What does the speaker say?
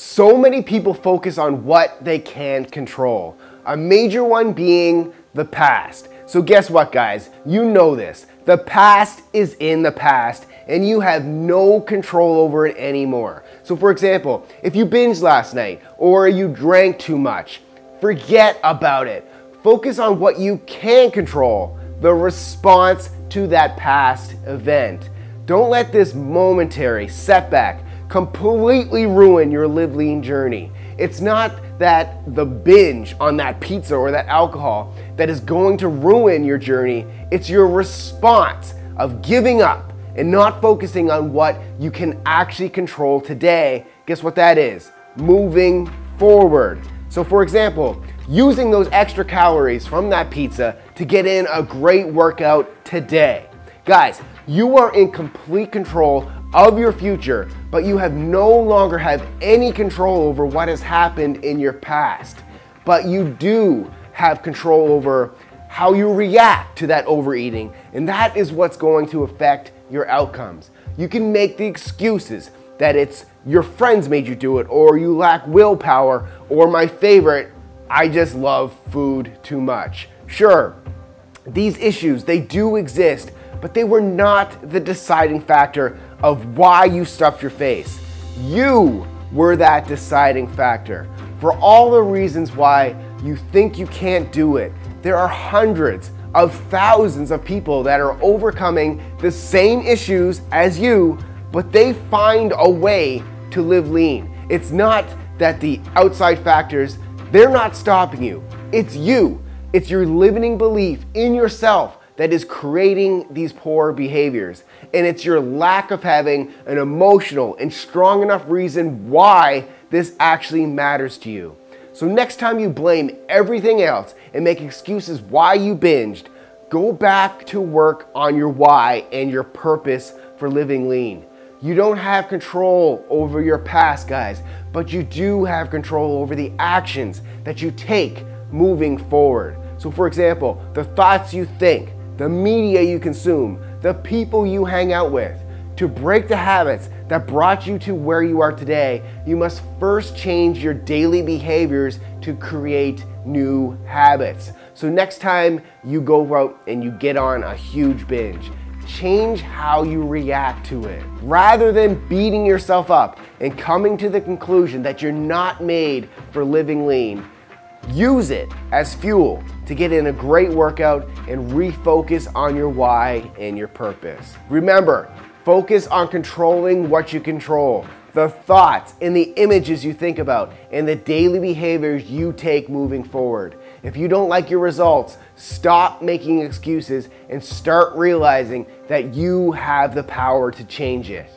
So many people focus on what they can't control, a major one being the past. So, guess what, guys? You know this. The past is in the past, and you have no control over it anymore. So, for example, if you binged last night or you drank too much, forget about it. Focus on what you can control the response to that past event. Don't let this momentary setback completely ruin your live lean journey. It's not that the binge on that pizza or that alcohol that is going to ruin your journey. It's your response of giving up and not focusing on what you can actually control today. Guess what that is? Moving forward. So, for example, using those extra calories from that pizza to get in a great workout today. Guys, you are in complete control of your future, but you have no longer have any control over what has happened in your past. But you do have control over how you react to that overeating, and that is what's going to affect your outcomes. You can make the excuses that it's your friends made you do it, or you lack willpower, or my favorite, I just love food too much. Sure, these issues, they do exist, but they were not the deciding factor of why you stuffed your face. You were that deciding factor. For all the reasons why you think you can't do it, there are hundreds of thousands of people that are overcoming the same issues as you, but they find a way to live lean. It's not that the outside factors, they're not stopping you. It's you. It's your limiting belief in yourself that is creating these poor behaviors. And it's your lack of having an emotional and strong enough reason why this actually matters to you. So, next time you blame everything else and make excuses why you binged, go back to work on your why and your purpose for living lean. You don't have control over your past, guys, but you do have control over the actions that you take moving forward. So, for example, the thoughts you think, the media you consume, the people you hang out with. To break the habits that brought you to where you are today, you must first change your daily behaviors to create new habits. So, next time you go out and you get on a huge binge, change how you react to it. Rather than beating yourself up and coming to the conclusion that you're not made for living lean, use it as fuel to get in a great workout and refocus on your why and your purpose. Remember, focus on controlling what you control the thoughts and the images you think about and the daily behaviors you take moving forward. If you don't like your results, stop making excuses and start realizing that you have the power to change it.